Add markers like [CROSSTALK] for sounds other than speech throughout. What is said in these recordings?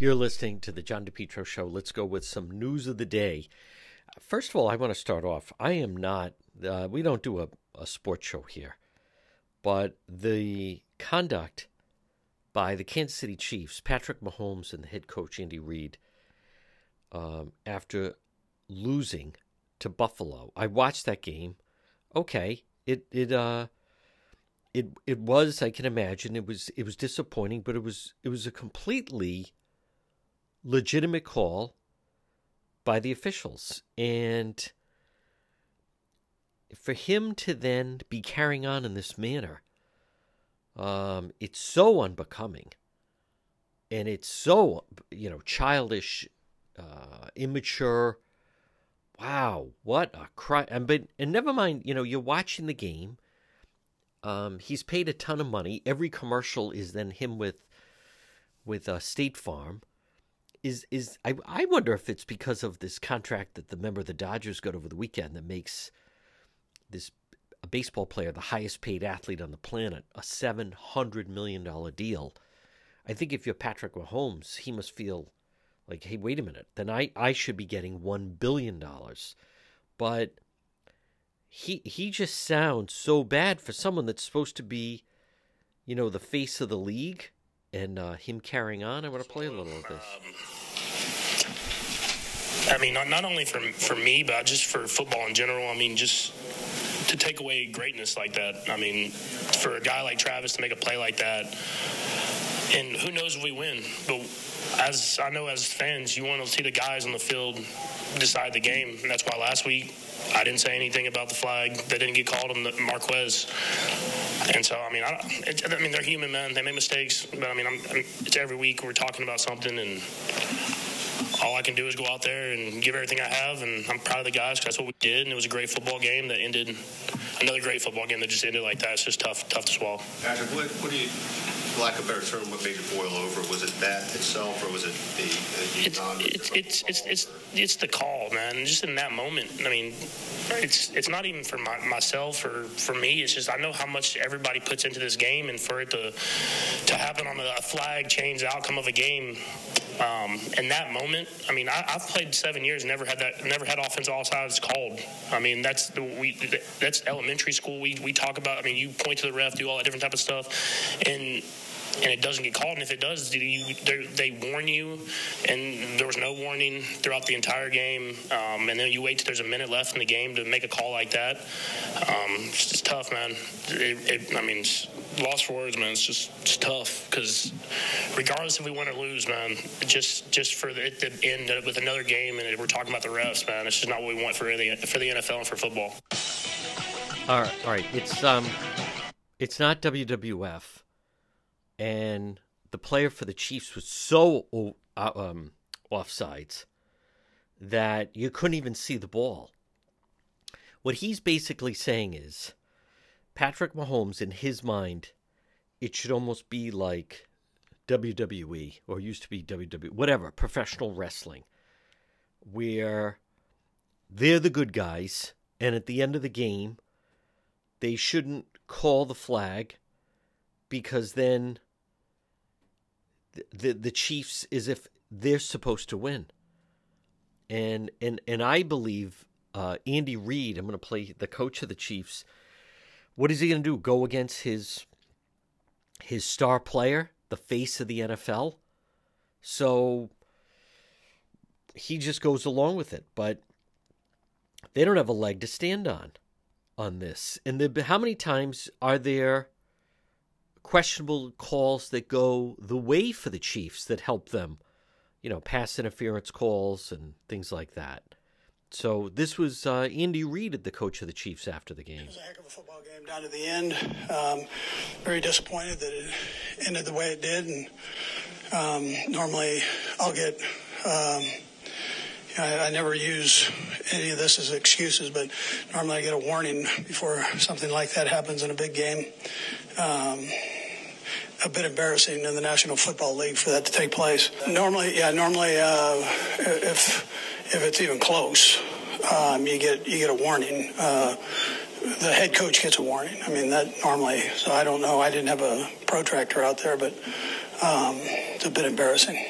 You're listening to the John DePetro Show. Let's go with some news of the day. First of all, I want to start off. I am not, uh, we don't do a, a sports show here, but the conduct by the Kansas City Chiefs, Patrick Mahomes and the head coach Andy Reid, um, after losing to Buffalo. I watched that game. Okay, it it uh it it was I can imagine it was it was disappointing, but it was it was a completely legitimate call by the officials. And for him to then be carrying on in this manner, um, it's so unbecoming. And it's so, you know, childish, uh, immature. Wow, what a cry! And but and never mind, you know, you're watching the game. Um, he's paid a ton of money. Every commercial is then him with with uh, State Farm is is I I wonder if it's because of this contract that the member of the Dodgers got over the weekend that makes this a baseball player the highest paid athlete on the planet a seven hundred million dollar deal. I think if you're Patrick Mahomes, he must feel like, hey, wait a minute, then I I should be getting one billion dollars, but he he just sounds so bad for someone that's supposed to be, you know, the face of the league and uh, him carrying on. I want to play a little of this. Um, I mean, not, not only for for me, but just for football in general. I mean, just to take away greatness like that. I mean, for a guy like Travis to make a play like that, and who knows if we win, but as I know as fans, you want to see the guys on the field decide the game. And that's why last week I didn't say anything about the flag They didn't get called on the Marquez. And so, I mean, I, it, I mean, they're human, men. They make mistakes, but I mean, I'm, I'm, it's every week we're talking about something, and all I can do is go out there and give everything I have. And I'm proud of the guys because that's what we did. And it was a great football game that ended. Another great football game that just ended like that. It's just tough, tough to swallow. Patrick, what, what do you? Lack of a better term, what made it boil over? Was it that itself, or was it the? the it's, it's, it's, it's, it's, it's the call, man. Just in that moment, I mean, it's it's not even for my, myself or for me. It's just I know how much everybody puts into this game, and for it to to happen on a flag change the outcome of a game. Um, in that moment, I mean, I, have played seven years, never had that, never had offensive offsides called. I mean, that's the, we, that's elementary school. We we talk about. I mean, you point to the ref, do all that different type of stuff, and and it doesn't get called. And if it does, you, they warn you, and there was no warning throughout the entire game. Um, and then you wait till there's a minute left in the game to make a call like that. Um, it's just tough, man. It, it, I mean, lost for words, man. It's just it's tough because regardless if we win or lose, man, just just for the, to end with another game and we're talking about the refs, man. It's just not what we want for the for the NFL and for football. All right, all right. It's um, it's not WWF and the player for the Chiefs was so uh, um, offsides that you couldn't even see the ball. What he's basically saying is Patrick Mahomes, in his mind, it should almost be like WWE or used to be WWE, whatever, professional wrestling, where they're the good guys, and at the end of the game, they shouldn't call the flag because then the the Chiefs is if they're supposed to win. And and and I believe uh, Andy Reid, I'm going to play the coach of the Chiefs. What is he going to do? Go against his his star player, the face of the NFL? So he just goes along with it, but they don't have a leg to stand on on this. And the, how many times are there questionable calls that go the way for the Chiefs that help them, you know, pass interference calls and things like that. So this was uh, Andy Reid, the coach of the Chiefs, after the game. It was a heck of a football game down to the end. Um, very disappointed that it ended the way it did. And um, normally, I'll get. Um, I, I, never use any of this as excuses, but normally I get a warning before something like that happens in a big game. Um, a bit embarrassing in the National Football League for that to take place. Normally, yeah, normally uh, if if it's even close, um, you get you get a warning. Uh, the head coach gets a warning. I mean that normally. So I don't know. I didn't have a protractor out there, but um, it's a bit embarrassing.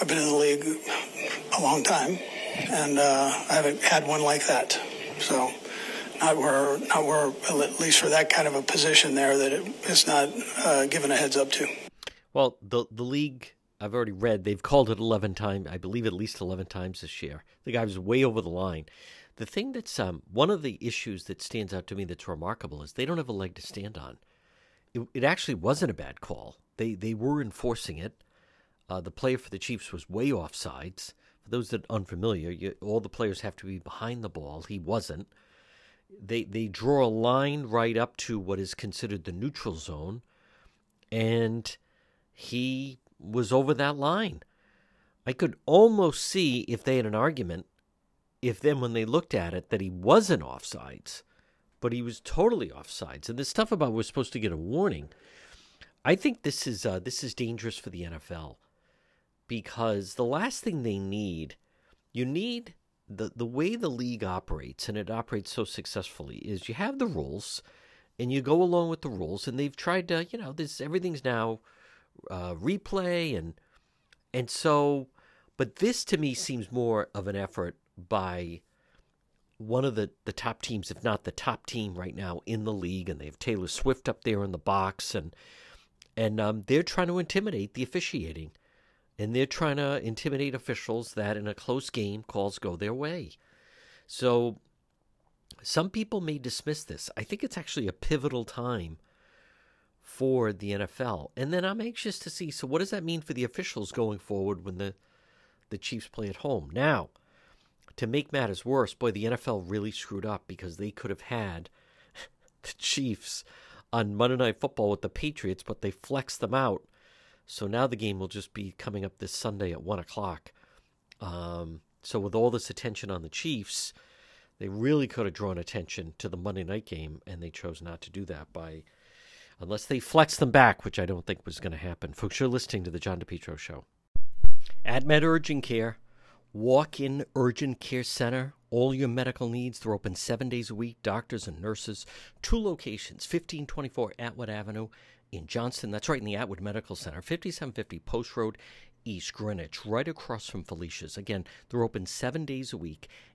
I've been in the league a long time, and uh, I haven't had one like that. So, not where, not where, at least for that kind of a position there, that it, it's not uh, given a heads up to. Well, the the league I've already read they've called it eleven times. I believe at least eleven times this year. The guy was way over the line. The thing that's um, one of the issues that stands out to me that's remarkable is they don't have a leg to stand on. It, it actually wasn't a bad call. They they were enforcing it. Uh, the player for the Chiefs was way off sides. For those that are unfamiliar, you, all the players have to be behind the ball. He wasn't. They they draw a line right up to what is considered the neutral zone, and he was over that line. I could almost see if they had an argument, if then when they looked at it, that he wasn't offsides, but he was totally offsides. And this stuff about we're supposed to get a warning, I think this is uh, this is dangerous for the NFL because the last thing they need, you need the the way the league operates, and it operates so successfully, is you have the rules, and you go along with the rules, and they've tried to, you know, this everything's now uh, replay and and so but this to me seems more of an effort by one of the, the top teams, if not the top team right now in the league, and they have Taylor Swift up there in the box, and and um, they're trying to intimidate the officiating, and they're trying to intimidate officials that in a close game calls go their way. So some people may dismiss this. I think it's actually a pivotal time for the NFL. And then I'm anxious to see so what does that mean for the officials going forward when the the Chiefs play at home? Now, to make matters worse, boy, the NFL really screwed up because they could have had [LAUGHS] the Chiefs on Monday Night Football with the Patriots, but they flexed them out. So now the game will just be coming up this Sunday at one o'clock. Um, so with all this attention on the Chiefs, they really could have drawn attention to the Monday night game, and they chose not to do that by unless they flex them back, which I don't think was going to happen. Folks, you're listening to the John DePetro Show. AdMed Urgent Care, walk in urgent care center. All your medical needs. They're open seven days a week. Doctors and nurses. Two locations 1524 Atwood Avenue in Johnston. That's right in the Atwood Medical Center. 5750 Post Road, East Greenwich, right across from Felicia's. Again, they're open seven days a week.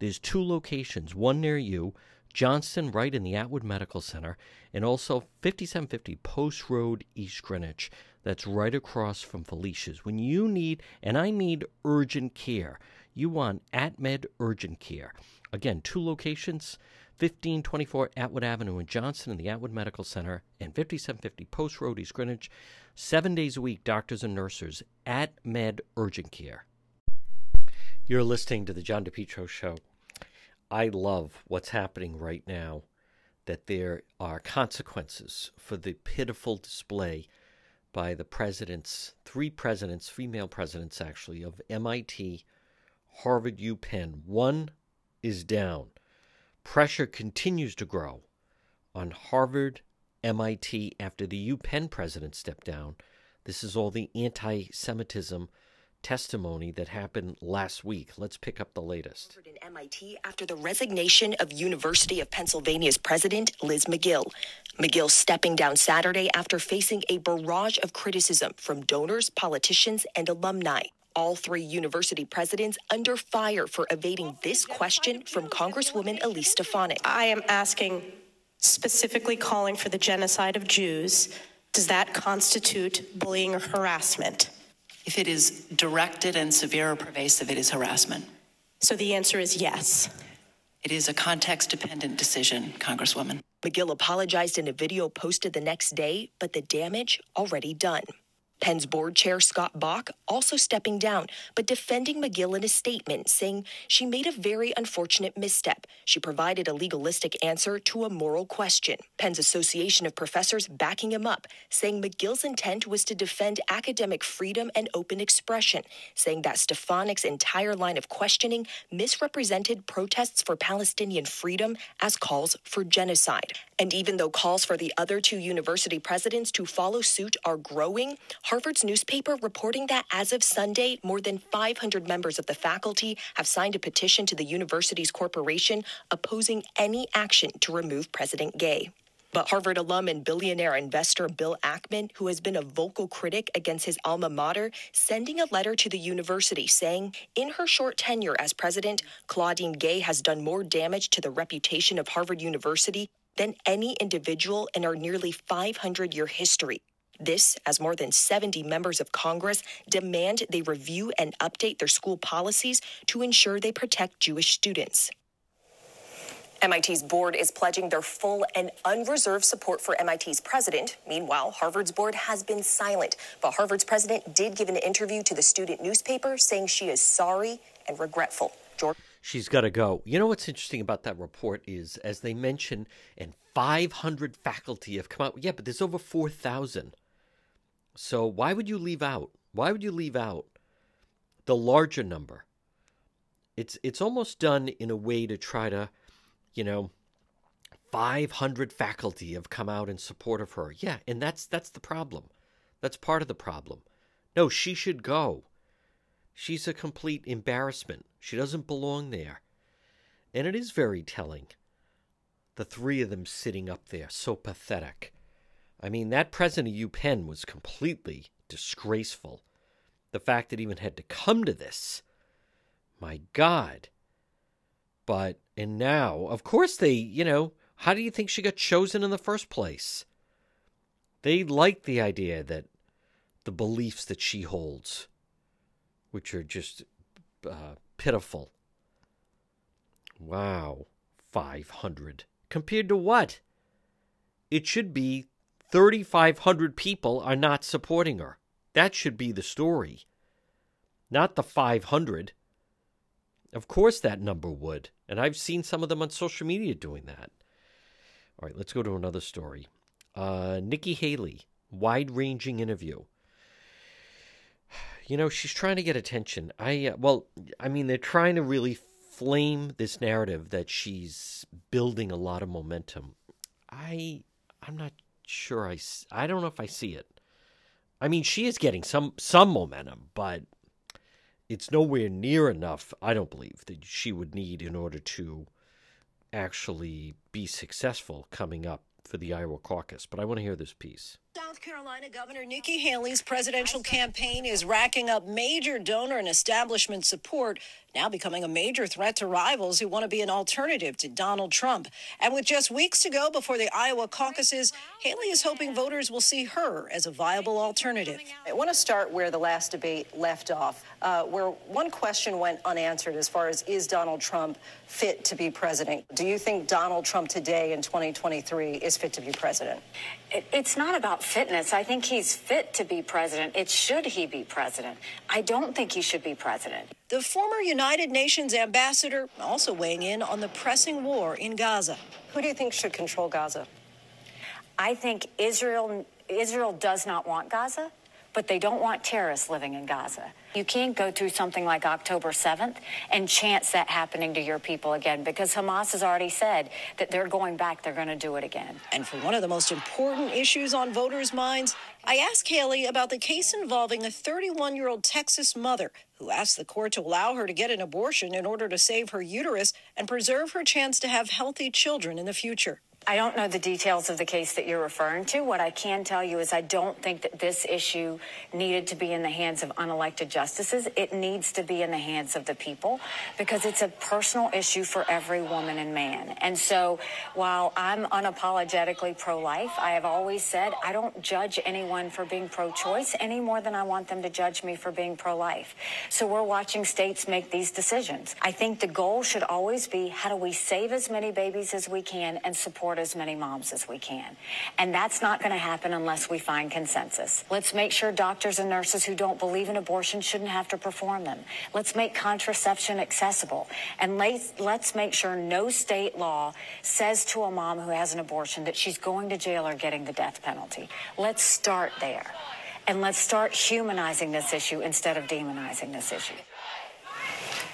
there's two locations, one near you, Johnston, right in the Atwood Medical Center, and also 5750 Post Road, East Greenwich. That's right across from Felicia's. When you need, and I need urgent care, you want AtMed Urgent Care. Again, two locations 1524 Atwood Avenue in Johnston in the Atwood Medical Center, and 5750 Post Road, East Greenwich. Seven days a week, doctors and nurses at Med Urgent Care. You're listening to the John DePetro Show. I love what's happening right now, that there are consequences for the pitiful display by the presidents, three presidents, female presidents actually, of MIT, Harvard, UPenn. One is down. Pressure continues to grow on Harvard, MIT after the UPenn president stepped down. This is all the anti Semitism testimony that happened last week. Let's pick up the latest. In MIT after the resignation of University of Pennsylvania's president Liz Magill. Magill stepping down Saturday after facing a barrage of criticism from donors, politicians, and alumni. All three university presidents under fire for evading this question from Congresswoman Elise Stefanik. I am asking, specifically calling for the genocide of Jews. Does that constitute bullying or harassment? If it is directed and severe or pervasive, it is harassment. So the answer is yes. It is a context dependent decision, Congresswoman. Magill apologized in a video posted the next day, but the damage already done. Penn's board chair Scott Bok also stepping down, but defending Magill in a statement, saying she made a very unfortunate misstep. She provided a legalistic answer to a moral question. Penn's Association of Professors backing him up, saying Magill's intent was to defend academic freedom and open expression, saying that Stefanik's entire line of questioning misrepresented protests for Palestinian freedom as calls for genocide. And even though calls for the other two university presidents to follow suit are growing, Harvard's newspaper reporting that as of Sunday, more than 500 members of the faculty have signed a petition to the university's corporation opposing any action to remove President Gay. But Harvard alum and billionaire investor Bill Ackman, who has been a vocal critic against his alma mater, sending a letter to the university saying, in her short tenure as president, Claudine Gay has done more damage to the reputation of Harvard University than any individual in our nearly 500 year history. This, as more than 70 members of Congress demand they review and update their school policies to ensure they protect Jewish students. MIT's board is pledging their full and unreserved support for MIT's president. Meanwhile, Harvard's board has been silent. But Harvard's president did give an interview to the student newspaper saying she is sorry and regretful. George- She's got to go. You know what's interesting about that report is, as they mention, and 500 faculty have come out. Yeah, but there's over 4,000. So why would you leave out? Why would you leave out the larger number? It's it's almost done in a way to try to you know, 500 faculty have come out in support of her. Yeah, and that's that's the problem. That's part of the problem. No, she should go. She's a complete embarrassment. She doesn't belong there. And it is very telling. The three of them sitting up there, so pathetic. I mean, that president of UPenn was completely disgraceful. The fact that even had to come to this. My God. But, and now, of course, they, you know, how do you think she got chosen in the first place? They like the idea that the beliefs that she holds, which are just uh, pitiful. Wow, 500. Compared to what? It should be 3,500 people are not supporting her. That should be the story. Not the 500. Of course, that number would. And I've seen some of them on social media doing that. All right, let's go to another story. Uh, Nikki Haley, wide ranging interview. You know, she's trying to get attention. I, uh, well, I mean, they're trying to really flame this narrative that she's building a lot of momentum. I, I'm not sure I, I don't know if I see it. I mean, she is getting some some momentum, but it's nowhere near enough, I don't believe, that she would need in order to actually be successful coming up for the Iowa caucus. But I want to hear this piece. South Carolina Governor Nikki Haley's presidential campaign is racking up major donor and establishment support, now becoming a major threat to rivals who want to be an alternative to Donald Trump. And with just weeks to go before the Iowa caucuses, Haley is hoping voters will see her as a viable alternative. I want to start where the last debate left off, uh, where one question went unanswered as far as is Donald Trump fit to be president? Do you think Donald Trump today in 2023 is fit to be president? It's not about fitness. I think he's fit to be president. It's should he be president. I don't think he should be president. The former United Nations ambassador also weighing in on the pressing war in Gaza. Who do you think should control Gaza? I think Israel Israel does not want Gaza but they don't want terrorists living in Gaza. You can't go through something like October 7th and chance that happening to your people again because Hamas has already said that they're going back, they're going to do it again. And for one of the most important issues on voters' minds, I asked Haley about the case involving a 31 year old Texas mother who asked the court to allow her to get an abortion in order to save her uterus and preserve her chance to have healthy children in the future. I don't know the details of the case that you're referring to. What I can tell you is I don't think that this issue needed to be in the hands of unelected justices. It needs to be in the hands of the people because it's a personal issue for every woman and man. And so while I'm unapologetically pro life, I have always said I don't judge anyone for being pro choice any more than I want them to judge me for being pro life. So we're watching states make these decisions. I think the goal should always be how do we save as many babies as we can and support as many moms as we can. And that's not going to happen unless we find consensus. Let's make sure doctors and nurses who don't believe in abortion shouldn't have to perform them. Let's make contraception accessible. And let's, let's make sure no state law says to a mom who has an abortion that she's going to jail or getting the death penalty. Let's start there. And let's start humanizing this issue instead of demonizing this issue.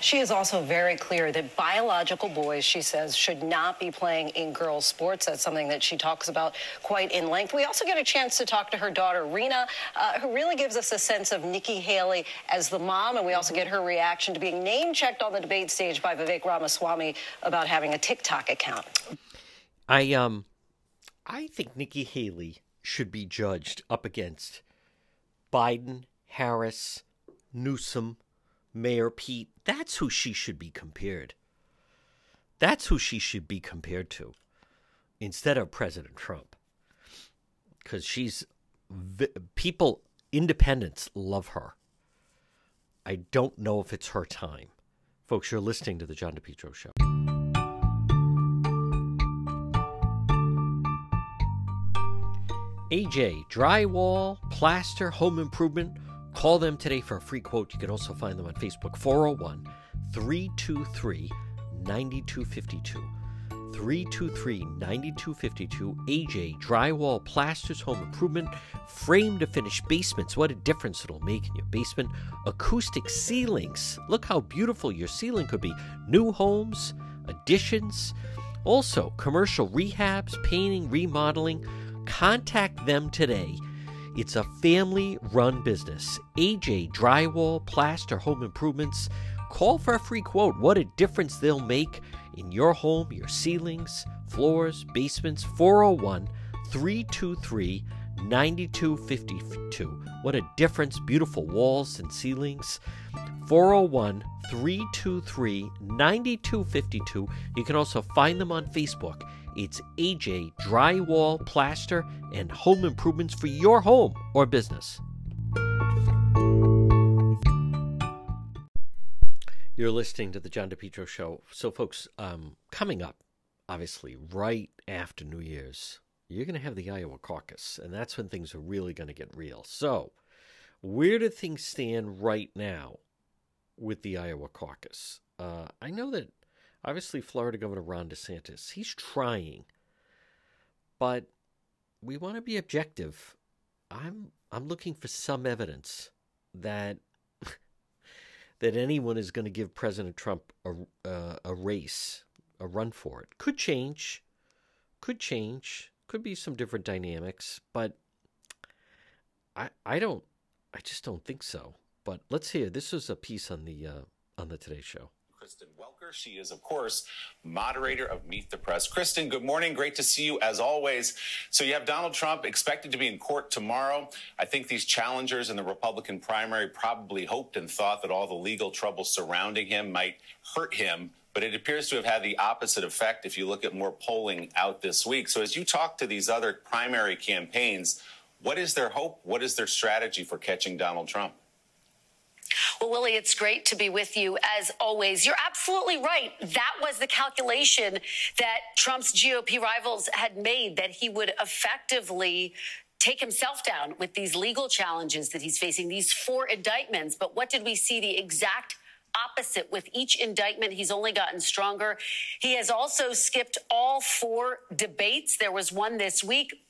She is also very clear that biological boys, she says, should not be playing in girls' sports. That's something that she talks about quite in length. We also get a chance to talk to her daughter, Rena, uh, who really gives us a sense of Nikki Haley as the mom, and we also get her reaction to being name checked on the debate stage by Vivek Ramaswamy about having a TikTok account. I um, I think Nikki Haley should be judged up against Biden, Harris, Newsom, Mayor Pete. That's who she should be compared. That's who she should be compared to instead of President Trump. Because she's people, independents love her. I don't know if it's her time. Folks, you're listening to the John DePetro Show. AJ, drywall, plaster, home improvement Call them today for a free quote. You can also find them on Facebook 401 323 9252. 323 9252. AJ Drywall Plasters Home Improvement. Frame to finish basements. What a difference it'll make in your basement. Acoustic ceilings. Look how beautiful your ceiling could be. New homes, additions. Also, commercial rehabs, painting, remodeling. Contact them today it's a family run business. AJ Drywall, Plaster Home Improvements. Call for a free quote. What a difference they'll make in your home, your ceilings, floors, basements. 401 323 9252. What a difference. Beautiful walls and ceilings. 401 323 9252. You can also find them on Facebook it's AJ Drywall, Plaster, and Home Improvements for your home or business. You're listening to the John DePetro Show. So, folks, um, coming up, obviously, right after New Year's, you're going to have the Iowa caucus, and that's when things are really going to get real. So, where do things stand right now with the Iowa caucus? Uh, I know that Obviously, Florida Governor Ron DeSantis, he's trying, but we want to be objective. I'm I'm looking for some evidence that [LAUGHS] that anyone is going to give President Trump a uh, a race, a run for it. Could change, could change, could be some different dynamics, but I I don't I just don't think so. But let's hear. This was a piece on the uh, on the Today Show. Kristen Welker. She is, of course, moderator of Meet the Press. Kristen, good morning. Great to see you as always. So you have Donald Trump expected to be in court tomorrow. I think these challengers in the Republican primary probably hoped and thought that all the legal trouble surrounding him might hurt him. But it appears to have had the opposite effect if you look at more polling out this week. So as you talk to these other primary campaigns, what is their hope? What is their strategy for catching Donald Trump? Well, Willie, it's great to be with you as always. You're absolutely right. That was the calculation that Trump's GOP rivals had made that he would effectively take himself down with these legal challenges that he's facing, these four indictments. But what did we see? The exact opposite. With each indictment, he's only gotten stronger. He has also skipped all four debates. There was one this week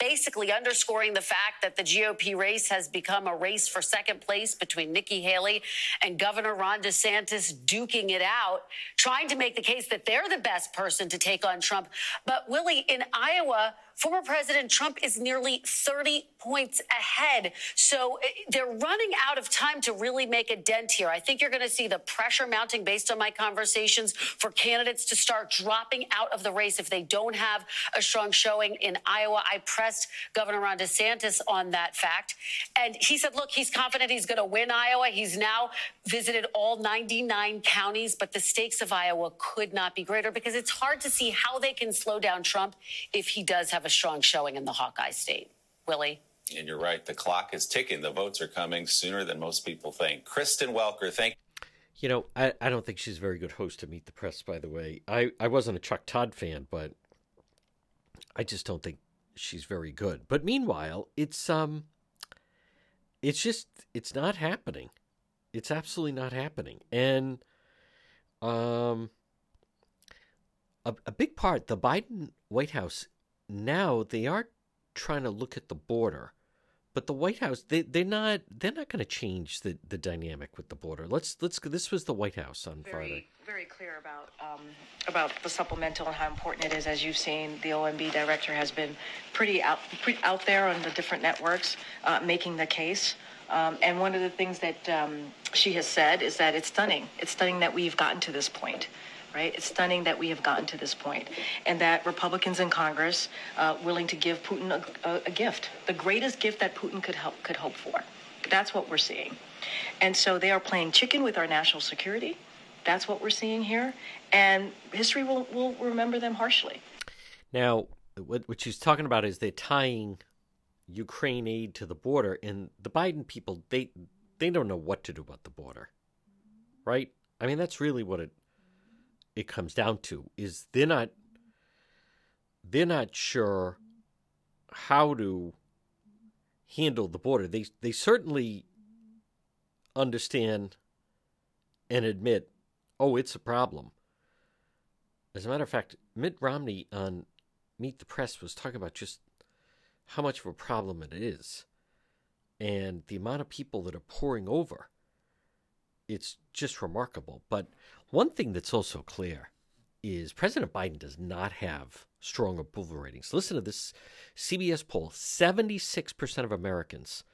basically underscoring the fact that the GOP race has become a race for second place between Nikki Haley and Governor Ron DeSantis duking it out, trying to make the case that they're the best person to take on Trump. But Willie, in Iowa, former President Trump is nearly 30 points ahead. So eh, they're running out of time to really make a dent here. I think you're going to see the pressure mounting based on my conversations for candidates to start dropping out of the race if they don't have a strong showing in Iowa. I pressed Governor Ron DeSantis on that fact. And he said, look, he's confident he's going to win Iowa. He's now visited all 99 counties, but the stakes of Iowa could not be greater because it's hard to see how they can slow down Trump if he does have a strong showing in the Hawkeye state. Willie? And you're right. The clock is ticking. The votes are coming sooner than most people think. Kristen Welker, thank you. know, I, I don't think she's a very good host to meet the press, by the way. I, I wasn't a Chuck Todd fan, but I just don't think she's very good. But meanwhile, it's um it's just it's not happening. It's absolutely not happening. And um a, a big part the Biden White House now they are trying to look at the border. But the White House they they're not they're not going to change the, the dynamic with the border. Let's let's this was the White House on very, Friday. Very clear about um, about the supplemental and how important it is. As you've seen, the OMB director has been pretty out pretty out there on the different networks uh, making the case. Um, and one of the things that um, she has said is that it's stunning. It's stunning that we've gotten to this point right? It's stunning that we have gotten to this point, and that Republicans in Congress uh, willing to give Putin a, a, a, gift, the greatest gift that Putin could help could hope for. That's what we're seeing, and so they are playing chicken with our national security. That's what we're seeing here, and history will will remember them harshly. Now, what what she's talking about is they're tying Ukraine aid to the border, and the Biden people they they don't know what to do about the border, right? I mean, that's really what it it comes down to is they're not they're not sure how to handle the border. They they certainly understand and admit, oh, it's a problem. As a matter of fact, Mitt Romney on Meet the Press was talking about just how much of a problem it is and the amount of people that are pouring over. It's just remarkable. But one thing that's also clear is President Biden does not have strong approval ratings. Listen to this CBS poll 76% of Americans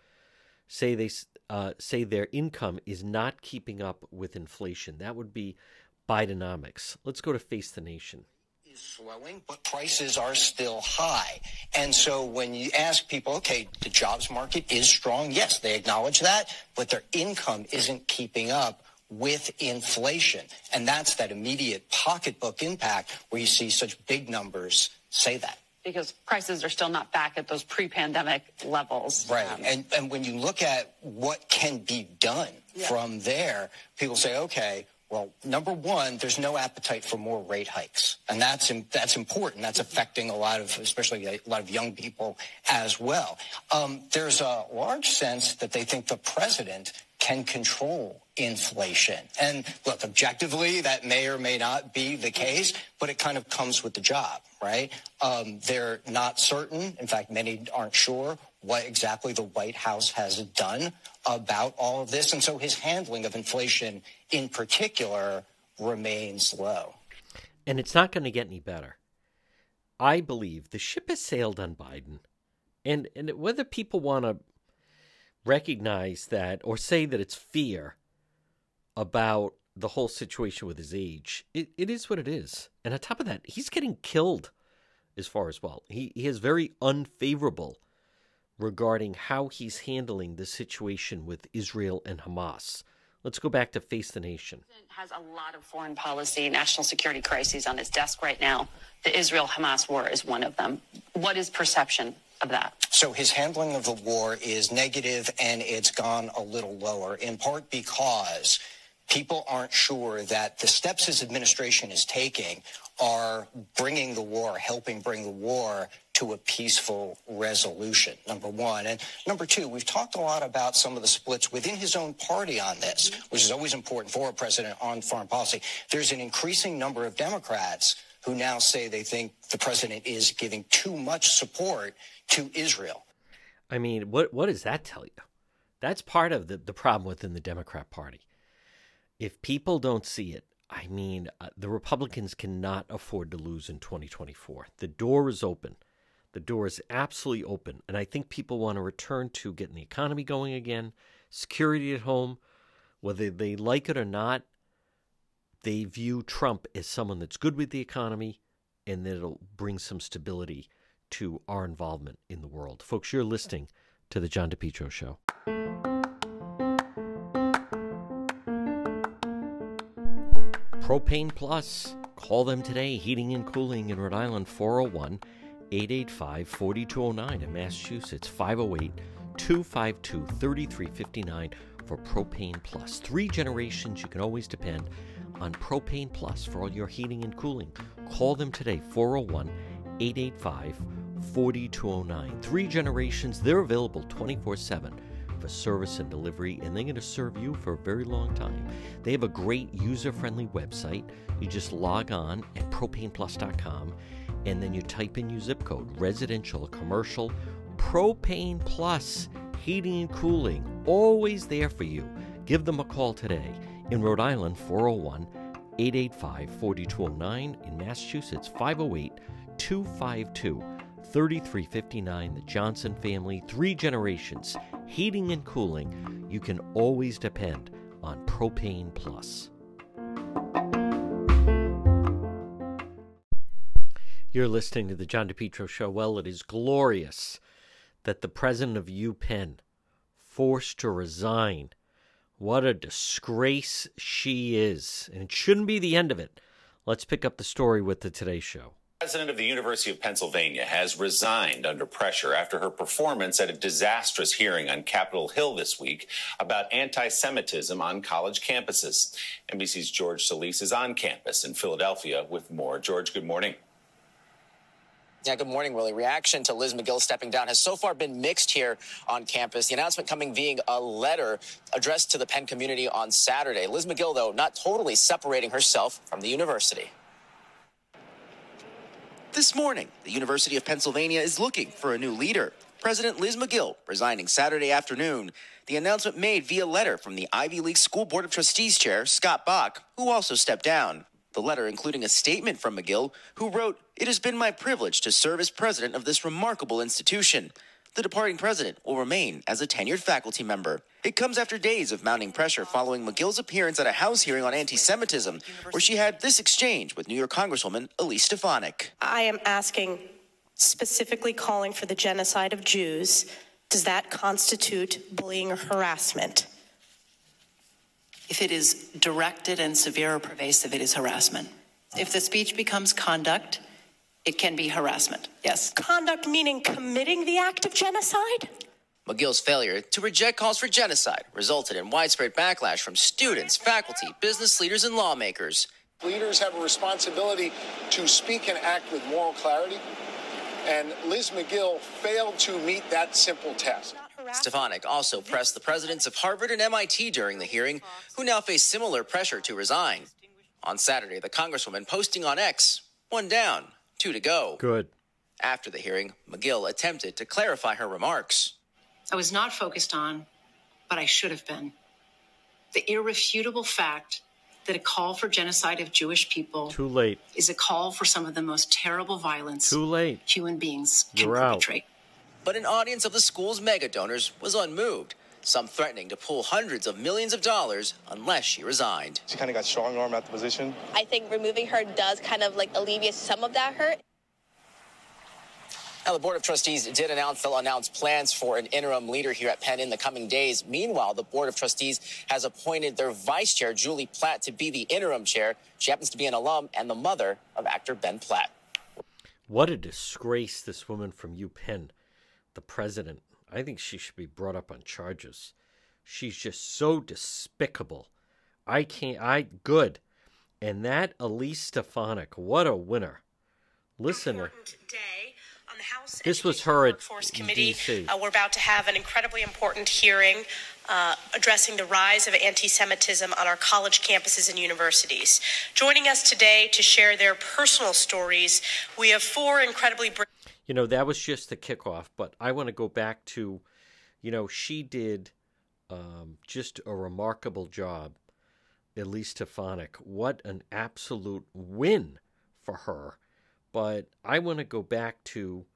say they uh, say their income is not keeping up with inflation. That would be Bidenomics. Let's go to Face the Nation. Is slowing, but prices are still high. And so when you ask people, okay, the jobs market is strong, yes, they acknowledge that, but their income isn't keeping up with inflation. And that's that immediate pocketbook impact where you see such big numbers say that. Because prices are still not back at those pre pandemic levels. Right. Um, and, and when you look at what can be done yeah. from there, people say, okay, well, number one, there's no appetite for more rate hikes, and that's that's important. That's affecting a lot of, especially a lot of young people as well. Um, there's a large sense that they think the president can control inflation. And look, objectively, that may or may not be the case, but it kind of comes with the job, right? Um, they're not certain. In fact, many aren't sure what exactly the White House has done about all of this. And so his handling of inflation in particular remains low. And it's not going to get any better. I believe the ship has sailed on Biden. And, and whether people want to recognize that or say that it's fear about the whole situation with his age, it, it is what it is. And on top of that, he's getting killed as far as well. He, he is very unfavorable regarding how he's handling the situation with Israel and Hamas. Let's go back to Face the Nation. Has a lot of foreign policy, national security crises on his desk right now. The Israel Hamas war is one of them. What is perception of that? So his handling of the war is negative and it's gone a little lower, in part because people aren't sure that the steps his administration is taking are bringing the war, helping bring the war to a peaceful resolution, number one. And number two, we've talked a lot about some of the splits within his own party on this, which is always important for a president on foreign policy. There's an increasing number of Democrats who now say they think the president is giving too much support to Israel. I mean, what what does that tell you? That's part of the, the problem within the Democrat Party. If people don't see it, I mean, uh, the Republicans cannot afford to lose in 2024. The door is open. The door is absolutely open. And I think people want to return to getting the economy going again, security at home. Whether they like it or not, they view Trump as someone that's good with the economy and that it'll bring some stability to our involvement in the world. Folks, you're listening to The John DePetro Show. Propane Plus. Call them today. Heating and cooling in Rhode Island 401 885 4209 in Massachusetts 508 252 3359 for Propane Plus. Three generations you can always depend on Propane Plus for all your heating and cooling. Call them today 401 885 4209. Three generations, they're available 24 7 for service and delivery, and they're going to serve you for a very long time. They have a great user friendly website. You just log on at propaneplus.com and then you type in your zip code residential, commercial, propane plus, heating and cooling, always there for you. Give them a call today. In Rhode Island, 401 885 4209. In Massachusetts, 508 252 3359. The Johnson family, three generations, heating and cooling. You can always depend on Propane Plus. You're listening to the John DePetro Show. Well, it is glorious that the president of UPenn forced to resign. What a disgrace she is. And it shouldn't be the end of it. Let's pick up the story with the Today Show. President of the University of Pennsylvania has resigned under pressure after her performance at a disastrous hearing on Capitol Hill this week about anti Semitism on college campuses. NBC's George Solis is on campus in Philadelphia with more. George, good morning. Yeah, good morning, Willie. Reaction to Liz Magill stepping down has so far been mixed here on campus. The announcement coming via a letter addressed to the Penn community on Saturday. Liz Magill, though, not totally separating herself from the university. This morning, the University of Pennsylvania is looking for a new leader. President Liz Magill resigning Saturday afternoon. The announcement made via letter from the Ivy League School Board of Trustees chair, Scott Bok, who also stepped down. The letter including a statement from Magill, who wrote, It has been my privilege to serve as president of this remarkable institution. The departing president will remain as a tenured faculty member. It comes after days of mounting pressure following Magill's appearance at a House hearing on anti Semitism, where she had this exchange with New York Congresswoman Elise Stefanik. I am asking, specifically calling for the genocide of Jews. Does that constitute bullying or harassment? If it is directed and severe or pervasive, it is harassment. If the speech becomes conduct, it can be harassment. Yes. Conduct meaning committing the act of genocide? Magill's failure to reject calls for genocide resulted in widespread backlash from students, faculty, business leaders, and lawmakers. Leaders have a responsibility to speak and act with moral clarity, and Liz Magill failed to meet that simple test. Stefanik also pressed the presidents of Harvard and MIT during the hearing, who now face similar pressure to resign. On Saturday, the Congresswoman posting on X, one down, two to go. Good. After the hearing, Magill attempted to clarify her remarks. I was not focused on, but I should have been. The irrefutable fact that a call for genocide of Jewish people Too late. is a call for some of the most terrible violence Too late. human beings can You're out. perpetrate. But an audience of the school's mega donors was unmoved, some threatening to pull hundreds of millions of dollars unless she resigned. She kind of got strong arm at the position. I think removing her does kind of like alleviate some of that hurt. Now, the Board of Trustees did announce they'll announce plans for an interim leader here at Penn in the coming days. Meanwhile, the Board of Trustees has appointed their vice chair, Julie Platt, to be the interim chair. She happens to be an alum and the mother of actor Ben Platt. What a disgrace, this woman from UPenn, the president. I think she should be brought up on charges. She's just so despicable. I can't, I, good. And that Elise Stefanik, what a winner. Listener. This was her at Workforce Committee. Uh, we're about to have an incredibly important hearing uh, addressing the rise of anti Semitism on our college campuses and universities. Joining us today to share their personal stories, we have four incredibly brave. You know, that was just the kickoff, but I want to go back to, you know, she did um, just a remarkable job. Elise Stefanik, what an absolute win for her. But I want to go back to,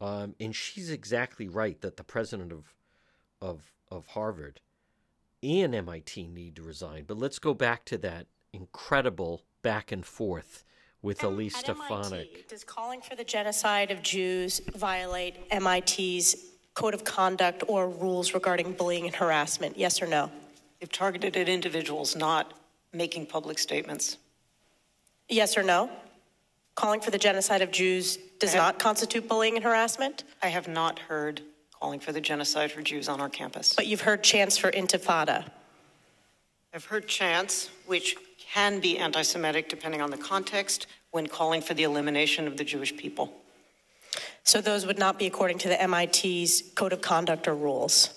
um, and she's exactly right that the president of, of, of Harvard and MIT need to resign. But let's go back to that incredible back and forth with Elise Stefanik. MIT, does calling for the genocide of Jews violate MIT's code of conduct or rules regarding bullying and harassment? Yes or no? If targeted at individuals, not making public statements. Yes or no? Calling for the genocide of Jews does have- not constitute bullying and harassment? I have not heard calling for the genocide for Jews on our campus. But you've heard chants for intifada. I've heard chants, which can be anti Semitic depending on the context, when calling for the elimination of the Jewish people. So those would not be according to the MIT's code of conduct or rules.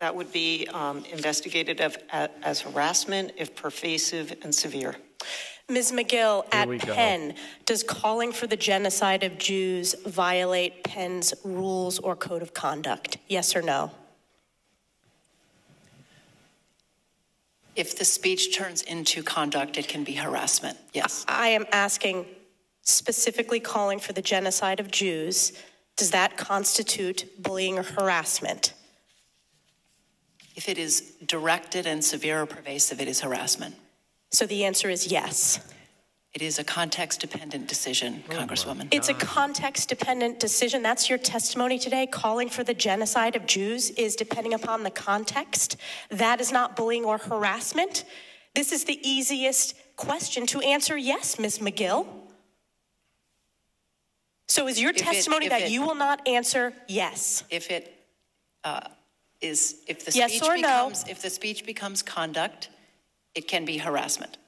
That would be um, investigated of, a- as harassment if pervasive and severe. Ms. Magill, at we go. Penn, does calling for the genocide of Jews violate Penn's rules or code of conduct? Yes or no? If the speech turns into conduct, it can be harassment. Yes. I am asking specifically calling for the genocide of Jews. Does that constitute bullying or harassment? If it is directed and severe or pervasive, it is harassment. So the answer is yes. It is a context dependent decision, Congresswoman. It's a context dependent decision. That's your testimony today. Calling for the genocide of Jews is depending upon the context. That is not bullying or harassment. This is the easiest question to answer yes, Ms. Magill. So is your If testimony if that it- you will not answer yes? If it uh, is, if the Yes speech or no? if the speech becomes conduct, it can be harassment.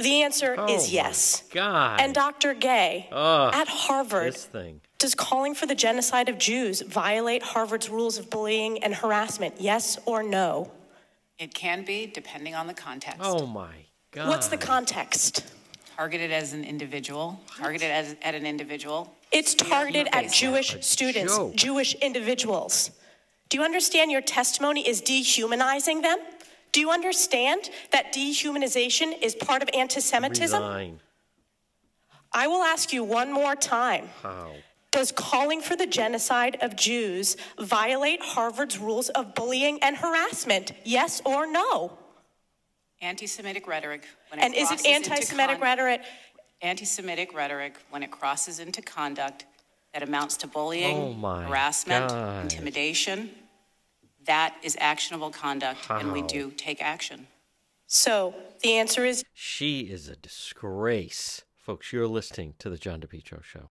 The answer Oh, is my yes. God. And Dr. Gay, Ugh, at Harvard, This thing. Does calling for the genocide of Jews violate Harvard's rules of bullying and harassment? Yes or no? It can be, depending on the context. Oh my God. What's the context? Targeted as an individual, targeted as, at an individual. It's targeted at Jewish students, joke. Jewish individuals. Do you understand your testimony is dehumanizing them? Do you understand that dehumanization is part of anti Semitism? Resign. I will ask you one more time. How? Does calling for the genocide of Jews violate Harvard's rules of bullying and harassment? Yes or no? Anti-Semitic rhetoric. When And is it anti-Semitic rhetoric? Anti-Semitic rhetoric when it crosses into conduct that amounts to bullying, Oh, harassment, God. intimidation. That is actionable conduct, and we do take action. So the answer is She is a disgrace. Folks, you're listening to the John DePetro Show.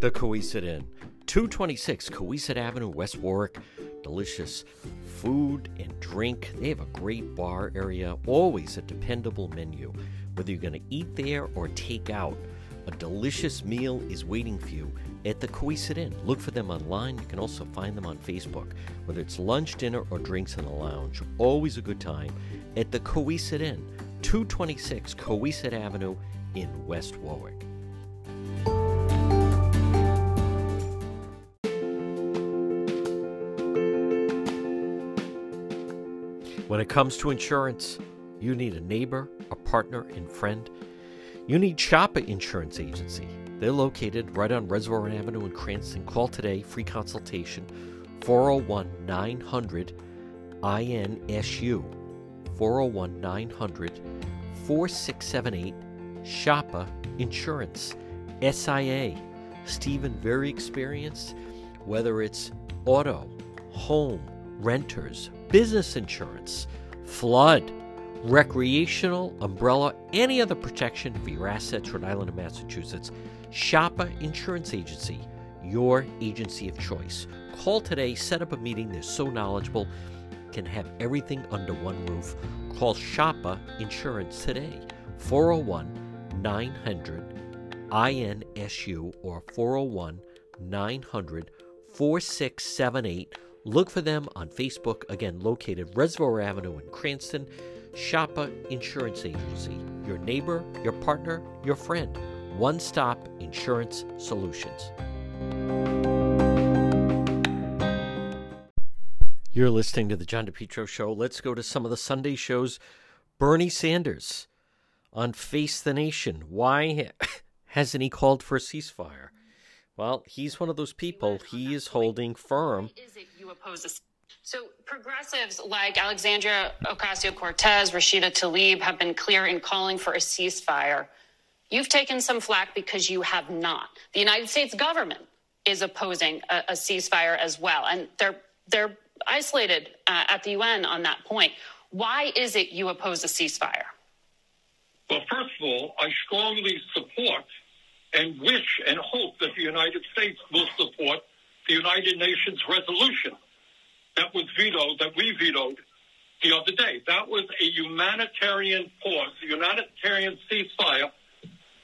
The Cowesett Inn, 226 Cowesett Avenue, West Warwick. Delicious food and drink. They have a great bar area, always a dependable menu. Whether you're going to eat there or take out, a delicious meal is waiting for you at the Cowesett Inn. Look for them online. You can also find them on Facebook. Whether it's lunch, dinner, or drinks in the lounge, always a good time at the Cowesett Inn, 226 Cowesett Avenue in West Warwick. When it comes to insurance, you need a neighbor, a partner, and friend. You need Shoppa Insurance Agency. They're located right on Reservoir Avenue in Cranston. Call today, free consultation, 401 900 INSU. 401 900 4678. Shoppa Insurance. SIA. Stephen, very experienced, whether it's auto, home, renters, business insurance, flood, recreational, umbrella, any other protection for your assets, Rhode Island and Massachusetts. Shoppa Insurance Agency, your agency of choice. Call today, set up a meeting. They're so knowledgeable, can have everything under one roof. Call Shoppa Insurance today, 401 900 INSU or 401 900 4678. Look for them on Facebook, again located Reservoir Avenue in Cranston. Shoppa Insurance Agency, your neighbor, your partner, your friend. One stop insurance solutions. You're listening to the John DePetro Show. Let's go to some of the Sunday shows. Bernie Sanders on Face the Nation. Why [LAUGHS] hasn't he called for a ceasefire? Well, he's one of those people. He is holding firm. So progressives like Alexandria Ocasio-Cortez, Rashida Tlaib have been clear in calling for a ceasefire. You've taken some flack because you have not. The United States government is opposing a, a ceasefire as well, and they're they're isolated uh, at the UN on that point. Why is it you oppose a ceasefire? Well, first of all, I strongly support and wish and hope that the United States will support the United Nations resolution that was vetoed, that we vetoed the other day. That was a humanitarian pause, a humanitarian ceasefire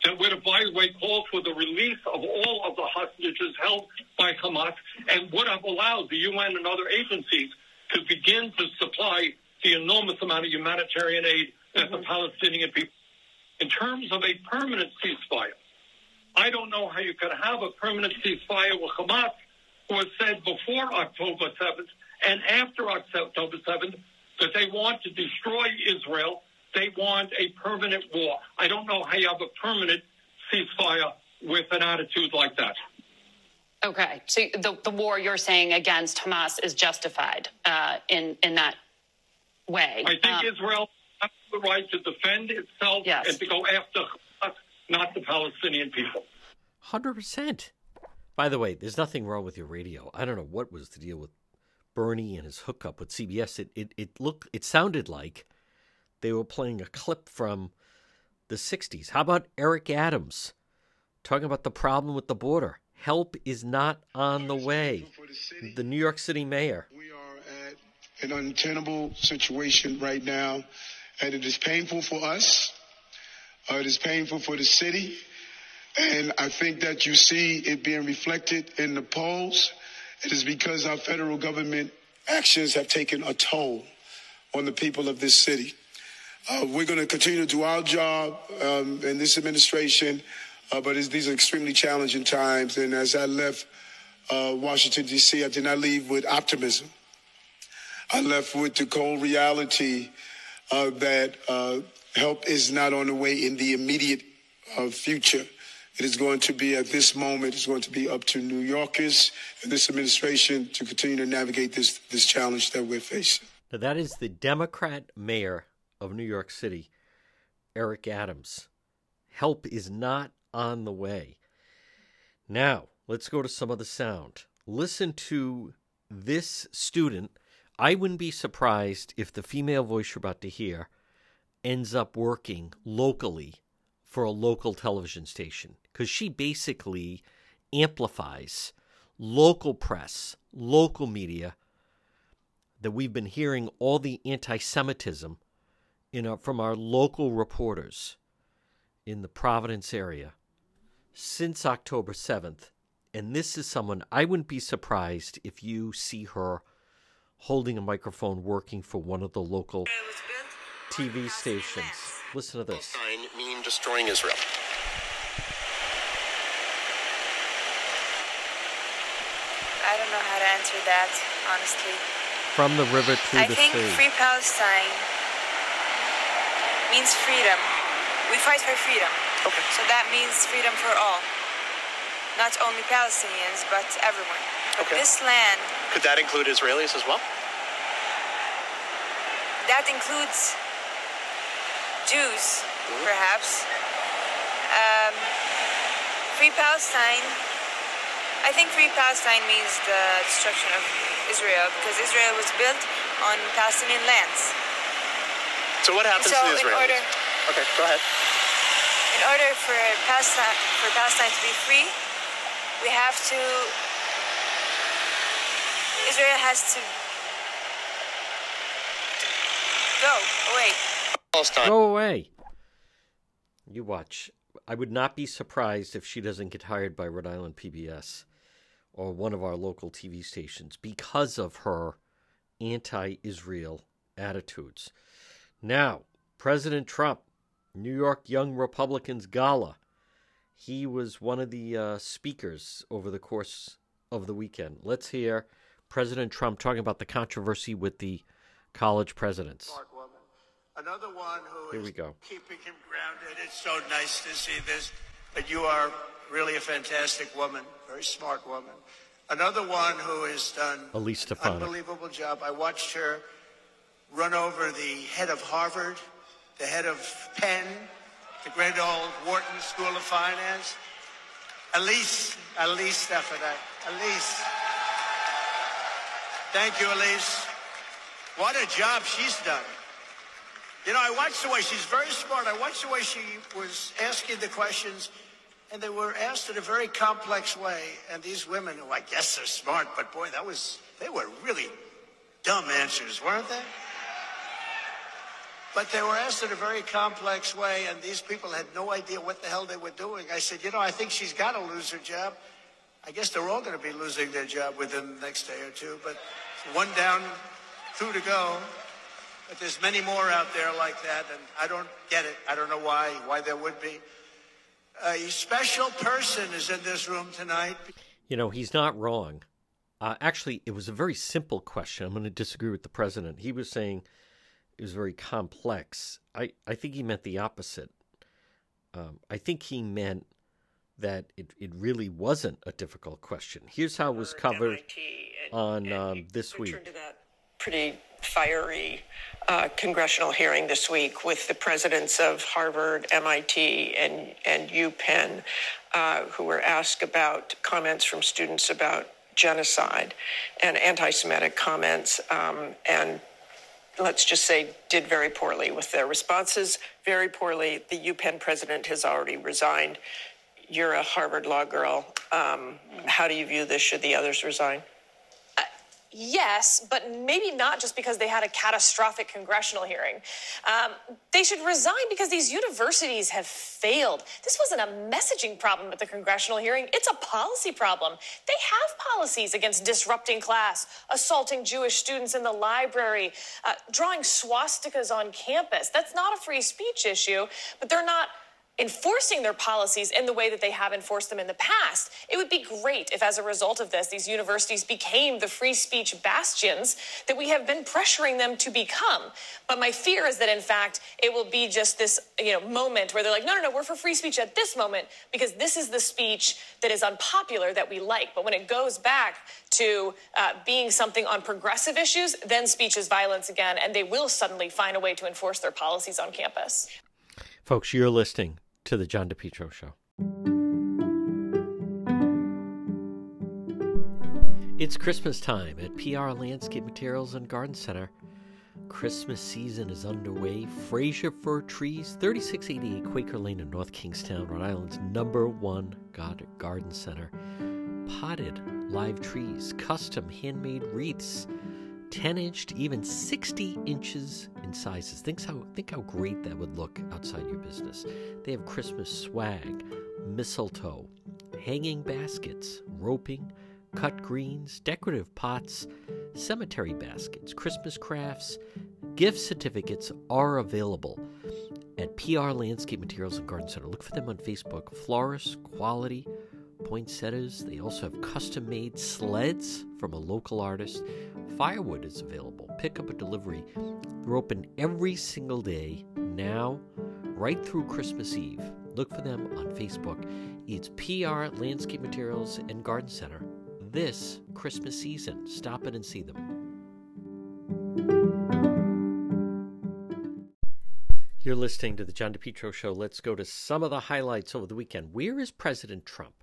that would have, by the way, called for the release of all of the hostages held by Hamas and would have allowed the UN and other agencies to begin to supply the enormous amount of humanitarian aid that the mm-hmm. Palestinian people. In terms of a permanent ceasefire, I don't know how you could have a permanent ceasefire with Hamas, who has said before October 7th and after October 7th that they want to destroy Israel. They want a permanent war. I don't know how you have a permanent ceasefire with an attitude like that. Okay, so the, the war you're saying against Hamas is justified uh, in in that way. I think um, Israel has the right to defend itself yes. and to go after Hamas, not the Palestinian people. Hundred percent. By the way, there's nothing wrong with your radio. I don't know what was the deal with Bernie and his hookup with CBS. It it it looked it sounded like they were playing a clip from the '60s. How about Eric Adams talking about the problem with the border? Help is not on the way. The New York City mayor. We are at an untenable situation right now, and it is painful for us. Uh, it is painful for the city. And I think that you see it being reflected in the polls. It is because our federal government actions have taken a toll on the people of this city. Uh, we're going to continue to do our job um, in this administration, uh, but these are extremely challenging times. And as I left uh, Washington, D.C., I did not leave with optimism. I left with the cold reality uh, that uh, help is not on the way in the immediate uh, future. It is going to be at this moment, it's going to be up to New Yorkers and this administration to continue to navigate this, this challenge that we're facing. Now, that is the Democrat mayor of New York City, Eric Adams. Help is not on the way. Now, let's go to some of the sound. Listen to this student. I wouldn't be surprised if the female voice you're about to hear ends up working locally for a local television station because she basically amplifies local press, local media that we've been hearing all the anti Semitism from our local reporters in the Providence area since October 7th. And this is someone I wouldn't be surprised if you see her holding a microphone working for one of the local TV stations. Listen to this. Mean destroying Israel. I don't know how to answer that, honestly. From the river to I the think sea. free Palestine means freedom. We fight for freedom. Okay. So that means freedom for all. Not only Palestinians, but everyone. But Okay. this land, Could that include Israelis as well? that includes Jews, perhaps. Um, free Palestine. I think free Palestine means the destruction of Israel because Israel was built on Palestinian lands. So what happens so to the in order, Okay, go ahead. in order for Palestine, for Palestine to be free, we have to. Israel has to go away. Go away. You watch. I would not be surprised if she doesn't get hired by Rhode Island PBS or one of our local TV stations because of her anti Israel attitudes. Now, President Trump, New York Young Republicans Gala. He was one of the uh, speakers over the course of the weekend. Let's hear President Trump talking about the controversy with the college presidents. Another one who Here is we go. keeping him grounded. It's so nice to see this. But you are really a fantastic woman, very smart woman. Another one who has done Elise Stefanik. unbelievable job. I watched her run over the head of Harvard, the head of Penn, the great old Wharton School of Finance. Elise, Elise Stefanik, Elise. Thank you, Elise. What a job she's done. You know, I watched the way she's very smart. I watched the way she was asking the questions, and they were asked in a very complex way. And these women, who I guess they're smart, but boy, that was they were really dumb answers, weren't they? But they were asked in a very complex way, and these people had no idea what the hell they were doing. I said, you know, I think she's got to lose her job. I guess they're all going to be losing their job within the next day or two, but one down, two to go. But there's many more out there like that, and I don't get it. I don't know why, why there would be. A special person is in this room tonight. You know, he's not wrong. Uh, actually, it was a very simple question. I'm going to disagree with the president. He was saying it was very complex. I, I think he meant the opposite. Um, I think he meant that it, it really wasn't a difficult question. Here's how it was covered on um, this week. pretty fiery uh, congressional hearing this week with the presidents of Harvard, MIT, and, and UPenn, uh, who were asked about comments from students about genocide and anti Semitic comments. Um, and let's just say did very poorly with their responses. Very poorly. The UPenn president has already resigned. You're a Harvard law girl. Um, how do you view this? Should the others resign? Yes, but maybe not just because they had a catastrophic congressional hearing. Um, they should resign because these universities have failed. This wasn't a messaging problem at the congressional hearing, it's a policy problem. They have policies against disrupting class, assaulting Jewish students in the library, uh, drawing swastikas on campus. That's not a free speech issue, but they're not enforcing their policies in the way that they have enforced them in the past. It would be great if, as a result of this, these universities became the free speech bastions that we have been pressuring them to become. But my fear is that, in fact, it will be just this you know, moment where they're like, no, no, no, we're for free speech at this moment because this is the speech that is unpopular that we like. But when it goes back to uh, being something on progressive issues, then speech is violence again, and they will suddenly find a way to enforce their policies on campus. Folks, you're listening to the John DePetro Show. It's Christmas time at PR Landscape Materials and Garden Center. Christmas season is underway. Fraser Fir Trees, 3688 Quaker Lane in North Kingstown, Rhode Island's number one garden center. Potted live trees, custom handmade wreaths, 10 inch to even 60 inches in sizes. Think how, think how great that would look outside your business. They have Christmas swag, mistletoe, hanging baskets, roping, cut greens, decorative pots, cemetery baskets, Christmas crafts, gift certificates are available at PR Landscape Materials and Garden Center. Look for them on Facebook. Florist quality, poinsettias. They also have custom made sleds from a local artist. Firewood is available. Pick up a delivery. They're open every single day now, right through Christmas Eve. Look for them on Facebook. It's PR Landscape Materials and Garden Center this Christmas season. Stop in and see them. You're listening to the John DePetro Show. Let's go to some of the highlights over the weekend. Where is President Trump?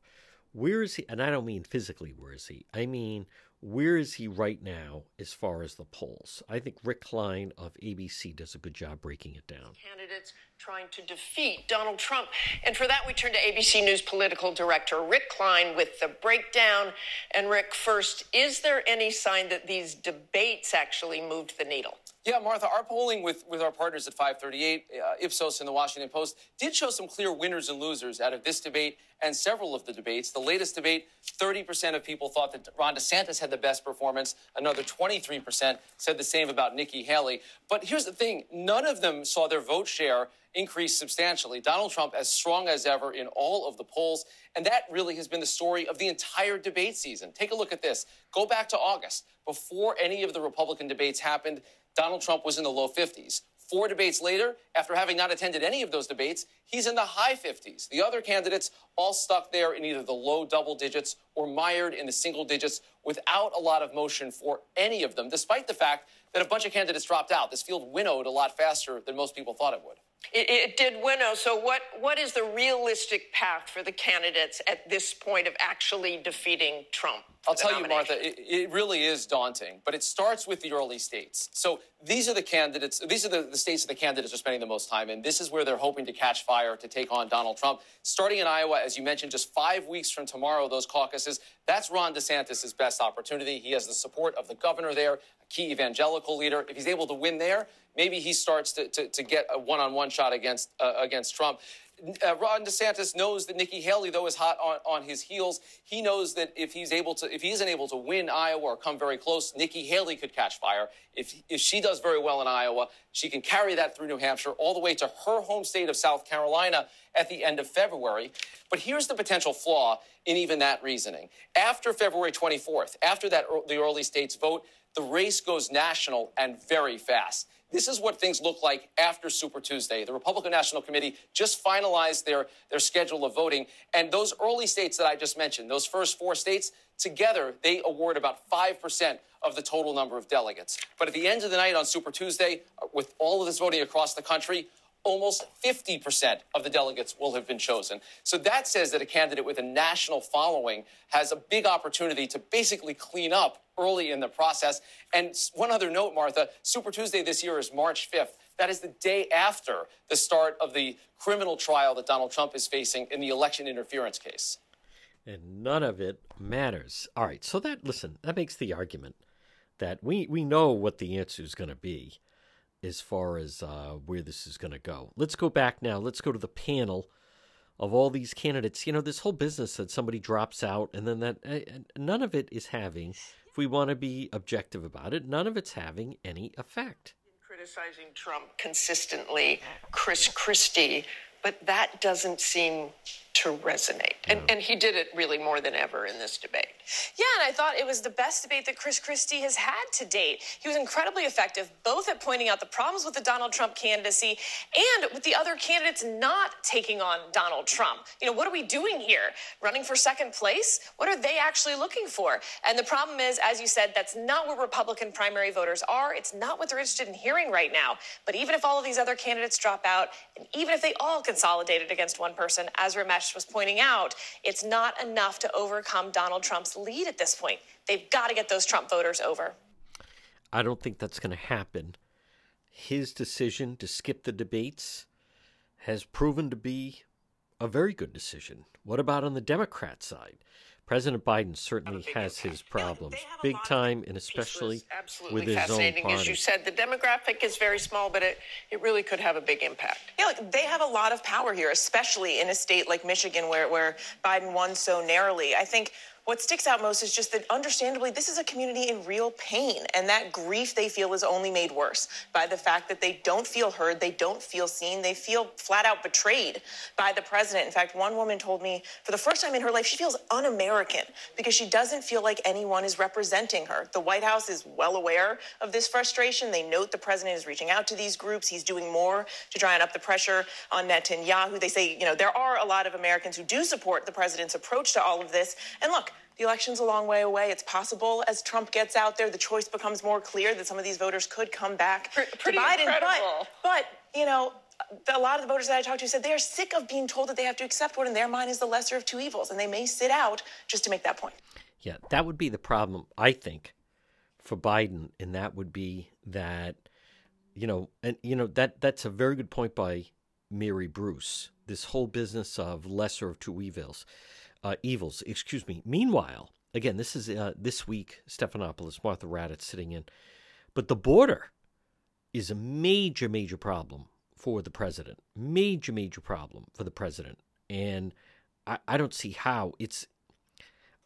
Where is he? And I don't mean physically, where is he? I mean, where is he right now as far as the polls? I think Rick Klein of ABC does a good job breaking it down. Candidates trying to defeat Donald Trump. And for that, we turn to ABC News political director Rick Klein with the breakdown. And Rick, first, is there any sign that these debates actually moved the needle? Yeah, Martha, our polling with, with our partners at 538, uh, Ipsos and the Washington Post, did show some clear winners and losers out of this debate and several of the debates. The latest debate, 30% of people thought that Ron DeSantis had the best performance. Another 23% said the same about Nikki Haley. But here's the thing none of them saw their vote share increase substantially. Donald Trump as strong as ever in all of the polls. And that really has been the story of the entire debate season. Take a look at this. Go back to August. Before any of the Republican debates happened, Donald Trump was in the low 50s. Four debates later, after having not attended any of those debates, he's in the high 50s. The other candidates all stuck there in either the low double digits or mired in the single digits without a lot of motion for any of them, despite the fact that a bunch of candidates dropped out. This field winnowed a lot faster than most people thought it would. It, it did winnow. So, what, what is the realistic path for the candidates at this point of actually defeating Trump? I'll tell you. Martha, it, it really is daunting, but it starts with the early states. So these are the candidates, these are the, the states that the candidates are spending the most time in. This is where they're hoping to catch fire to take on Donald Trump. Starting in Iowa, as you mentioned, just five weeks from tomorrow, those caucuses, that's Ron DeSantis' best opportunity. He has the support of the governor there, a key evangelical leader. If he's able to win there, maybe he starts to, to, to get a one-on-one shot against, uh, against Trump. Uh, Ron DeSantis knows that Nikki Haley, though, is hot on, on his heels. He knows that if he's able to, if he isn't able to win Iowa or come very close, Nikki Haley could catch fire. If if she does very well in Iowa, she can carry that through New Hampshire all the way to her home state of South Carolina at the end of February. But here's the potential flaw in even that reasoning. After February 24th, after that the early states vote, the race goes national and very fast. This is what things look like after Super Tuesday. The Republican National Committee just finalized their, their schedule of voting. And those early states that I just mentioned, those first four states, together, they award about 5% of the total number of delegates. But at the end of the night on Super Tuesday, with all of this voting across the country, almost 50% of the delegates will have been chosen. So that says that a candidate with a national following has a big opportunity to basically clean up early in the process. And one other note, Martha Super Tuesday this year is March 5th. That is the day after the start of the criminal trial that Donald Trump is facing in the election interference case. and none of it matters. All right, so that listen, that makes the argument that we we know what the answer is going to be as far as uh, where this is going to go. Let's go back now. Let's go to the panel of all these candidates. You know, this whole business that somebody drops out and then that uh, none of it is having. If we want to be objective about it, none of it's having any effect. criticizing Trump consistently, Chris Christie, but that doesn't seem to resonate. And, and he did it really more than ever in this debate. Yeah, and I thought it was the best debate that Chris Christie has had to date. He was incredibly effective, both at pointing out the problems with the Donald Trump candidacy and with the other candidates not taking on Donald Trump. You know, what are we doing here? Running for second place? What are they actually looking for? And the problem is, as you said, that's not where Republican primary voters are. It's not what they're interested in hearing right now. But even if all of these other candidates drop out, and even if they all consolidated against one person, as Was pointing out, it's not enough to overcome Donald Trump's lead at this point. They've got to get those Trump voters over. I don't think that's going to happen. His decision to skip the debates has proven to be a very good decision. What about on the Democrat side? President Biden certainly has his problems, big time, and especially Absolutely with his own fascinating. As you said, the demographic is very small, but it, it really could have a big impact. Yeah, like they have a lot of power here, especially in a state like Michigan where, where Biden won so narrowly. I think what sticks out most is just that understandably this is a community in real pain and that grief they feel is only made worse by the fact that they don't feel heard they don't feel seen they feel flat out betrayed by the president. In fact one woman told me for the first time in her life she feels un-american because she doesn't feel like anyone is representing her. The white house is well aware of this frustration. They note the president is reaching out to these groups. He's doing more to try and up the pressure on netanyahu. They say you know there are a lot of americans who do support the president's approach to all of this. And look the election's a long way away. It's possible as Trump gets out there, the choice becomes more clear that some of these voters could come back pretty to Biden. incredible. But, but, you know, a lot of the voters that I talked to said they are sick of being told that they have to accept what in their mind is the lesser of two evils, and they may sit out just to make that point. Yeah, that would be the problem, I think, for Biden, and that would be that, you know, and you know that that's a very good point by Mary Bruce. This whole business of lesser of two evils, uh, evils. Excuse me. Meanwhile, again, this is uh, this week. Stephanopoulos, Martha Raddatz sitting in, but the border is a major, major problem for the president. Major, major problem for the president, and I, I don't see how it's.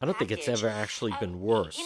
I don't think it's ever actually been worse.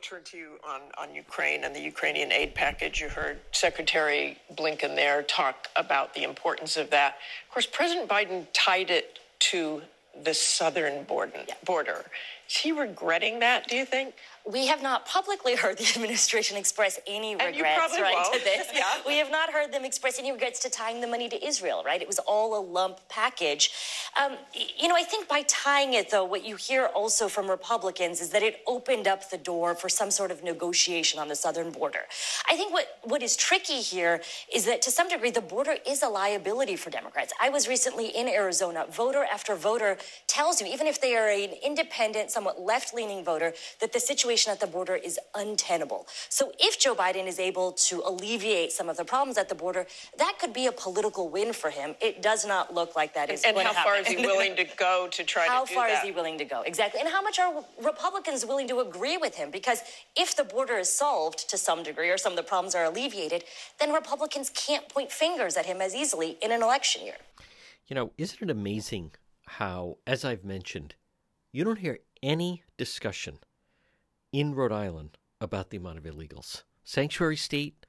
turn to you on, on Ukraine and the Ukrainian aid package. You heard Secretary Blinken there talk about the importance of that. Of course, President Biden tied it to the southern border. Is he regretting that, do you think? We have not publicly heard the [LAUGHS] administration express any regrets right won't. to this. [LAUGHS] Yeah. We have not heard them express any regrets to tying the money to Israel, right? It was all a lump package. Um, you know, I think by tying it, though, what you hear also from Republicans is that it opened up the door for some sort of negotiation on the southern border. I think what, what is tricky here is that to some degree, the border is a liability for Democrats. I was recently in Arizona. Voter after voter tells you, even if they are an independent, somewhat left leaning voter, that the situation at the border is untenable. So if Joe Biden is able to alleviate some of the problems at the border, that could be a political win for him. It does not look like that is And going how to far is happen. he willing to go [LAUGHS] to try How to do far that? is he willing to go? Exactly. And how much are Republicans willing to agree with him? Because if the border is solved to some degree or some of the problems are alleviated, then Republicans can't point fingers at him as easily in an election year. You know, isn't it amazing how, as I've mentioned, you don't hear any discussion in Rhode Island about the amount of illegals. Sanctuary state,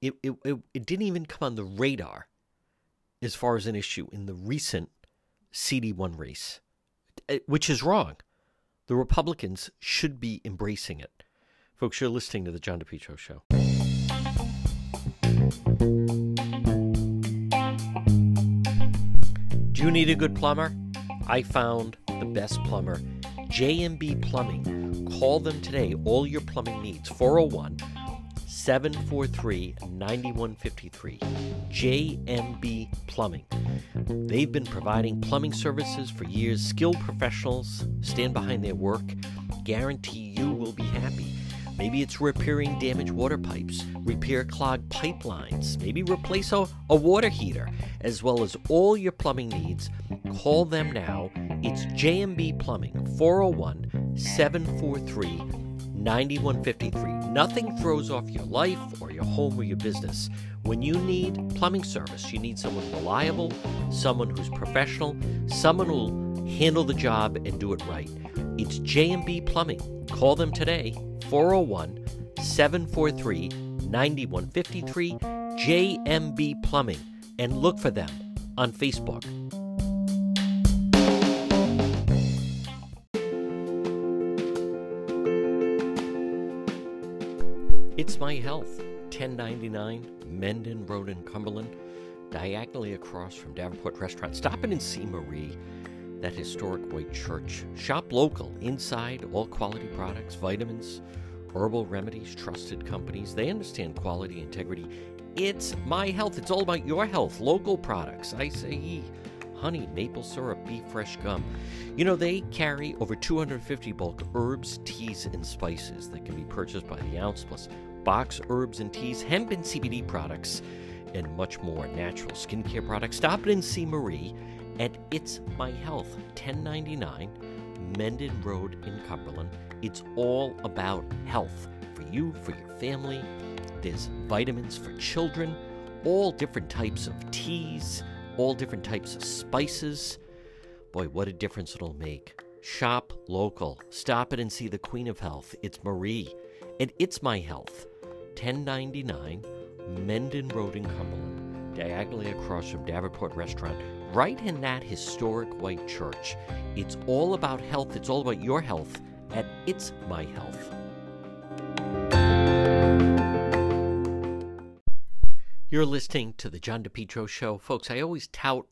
it, it, it, it didn't even come on the radar as far as an issue in the recent CD1 race, eh, which is wrong. The Republicans should be embracing it. Folks, you're listening to The John DePetro Show. Do you need a good plumber? I found the best plumber, JMB Plumbing. Call them today, all your plumbing needs. 401 743 9153. JMB Plumbing. They've been providing plumbing services for years. Skilled professionals stand behind their work. Guarantee you will be happy. Maybe it's repairing damaged water pipes, repair clogged pipelines, maybe replace a, a water heater, as well as all your plumbing needs. Call them now. It's JMB Plumbing, 401 743 9153. Nothing throws off your life or your home or your business. When you need plumbing service, you need someone reliable, someone who's professional, someone who'll handle the job and do it right. It's JMB Plumbing. Call them today, 401 743 9153, JMB Plumbing, and look for them on Facebook. It's My Health, 1099 Mendon Road in Cumberland, diagonally across from Davenport Restaurant. Stop in and see Marie, that historic white church. Shop local, inside, all quality products, vitamins, herbal remedies, trusted companies. They understand quality, integrity. It's My Health. It's all about your health. Local products. I say honey, maple syrup, beef fresh gum. You know, they carry over 250 bulk herbs, teas, and spices that can be purchased by the ounce, plus box herbs and teas, hemp and CBD products, and much more natural skincare products. Stop in and see Marie at It's My Health, 1099 Mendon Road in Cumberland. It's all about health for you, for your family. There's vitamins for children, all different types of teas, all different types of spices. Boy, what a difference it'll make. Shop local. Stop it and see the Queen of Health. It's Marie. And It's My Health. 1099 Mendon Road in Cumberland, diagonally across from Davenport Restaurant, right in that historic white church. It's all about health. It's all about your health at It's My Health. You're listening to the John DePetro Show. Folks, I always tout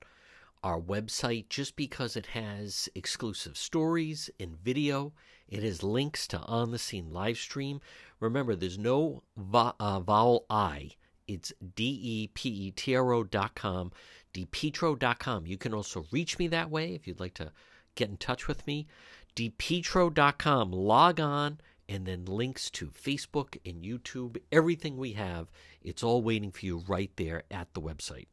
our website just because it has exclusive stories and video. It has links to on the scene live stream. Remember, there's no vo- uh, vowel I. It's D E P E T R O dot com. You can also reach me that way if you'd like to get in touch with me. depetro.com. Log on and then links to Facebook and YouTube. Everything we have, it's all waiting for you right there at the website.